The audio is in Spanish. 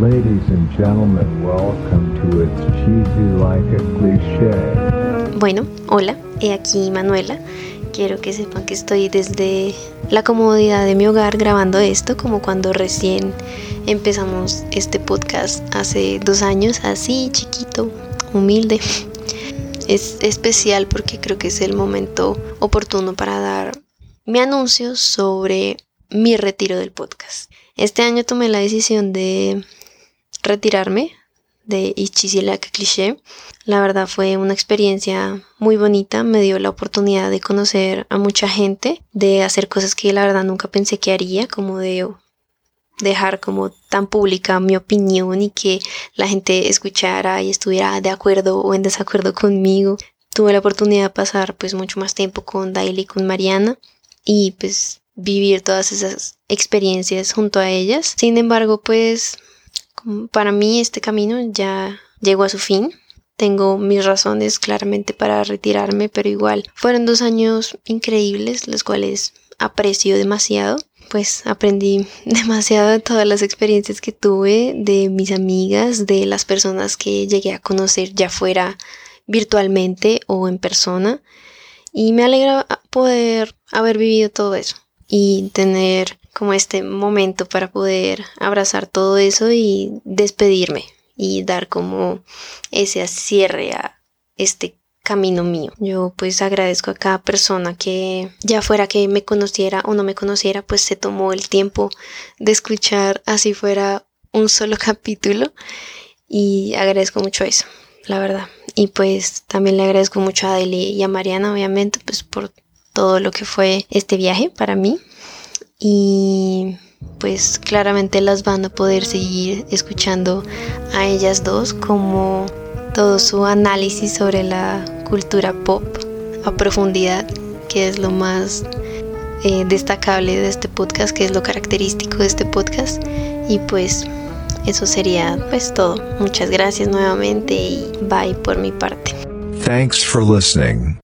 Ladies and gentlemen, welcome to It's Cheesy Like a Cliché. Bueno, hola, he aquí Manuela. Quiero que sepan que estoy desde la comodidad de mi hogar grabando esto, como cuando recién empezamos este podcast hace dos años, así chiquito, humilde. Es especial porque creo que es el momento oportuno para dar mi anuncio sobre mi retiro del podcast. Este año tomé la decisión de retirarme de Ichisilaka Cliché. La verdad fue una experiencia muy bonita, me dio la oportunidad de conocer a mucha gente, de hacer cosas que la verdad nunca pensé que haría, como de dejar como tan pública mi opinión y que la gente escuchara y estuviera de acuerdo o en desacuerdo conmigo. Tuve la oportunidad de pasar pues mucho más tiempo con Daily y con Mariana y pues vivir todas esas experiencias junto a ellas. Sin embargo, pues para mí este camino ya llegó a su fin. Tengo mis razones claramente para retirarme, pero igual fueron dos años increíbles, los cuales aprecio demasiado. Pues aprendí demasiado de todas las experiencias que tuve, de mis amigas, de las personas que llegué a conocer ya fuera virtualmente o en persona. Y me alegra poder haber vivido todo eso y tener como este momento para poder abrazar todo eso y despedirme y dar como ese cierre a este camino mío. Yo pues agradezco a cada persona que ya fuera que me conociera o no me conociera, pues se tomó el tiempo de escuchar así fuera un solo capítulo y agradezco mucho eso, la verdad. Y pues también le agradezco mucho a Adele y a Mariana, obviamente, pues por todo lo que fue este viaje para mí y pues claramente las van a poder seguir escuchando a ellas dos como todo su análisis sobre la cultura pop a profundidad, que es lo más eh, destacable de este podcast, que es lo característico de este podcast. Y pues eso sería pues todo. Muchas gracias nuevamente y bye por mi parte. Thanks for listening.